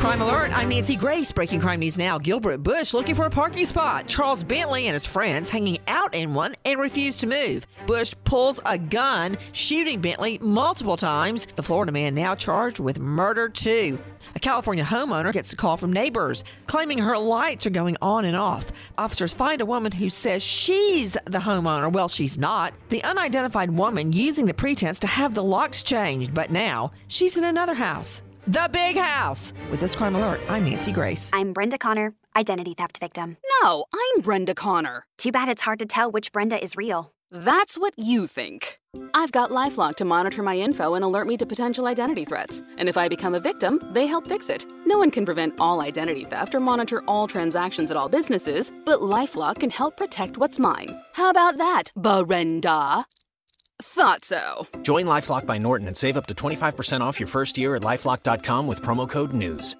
Crime Alert, I'm Nancy Grace. Breaking crime news now. Gilbert Bush looking for a parking spot. Charles Bentley and his friends hanging out in one and refuse to move. Bush pulls a gun, shooting Bentley multiple times. The Florida man now charged with murder, too. A California homeowner gets a call from neighbors claiming her lights are going on and off. Officers find a woman who says she's the homeowner. Well, she's not. The unidentified woman using the pretense to have the locks changed, but now she's in another house. The Big House. With this crime alert, I'm Nancy Grace. I'm Brenda Connor, identity theft victim. No, I'm Brenda Connor. Too bad it's hard to tell which Brenda is real. That's what you think. I've got Lifelock to monitor my info and alert me to potential identity threats. And if I become a victim, they help fix it. No one can prevent all identity theft or monitor all transactions at all businesses, but Lifelock can help protect what's mine. How about that, Brenda? Thought so. Join Lifelock by Norton and save up to 25% off your first year at lifelock.com with promo code NEWS.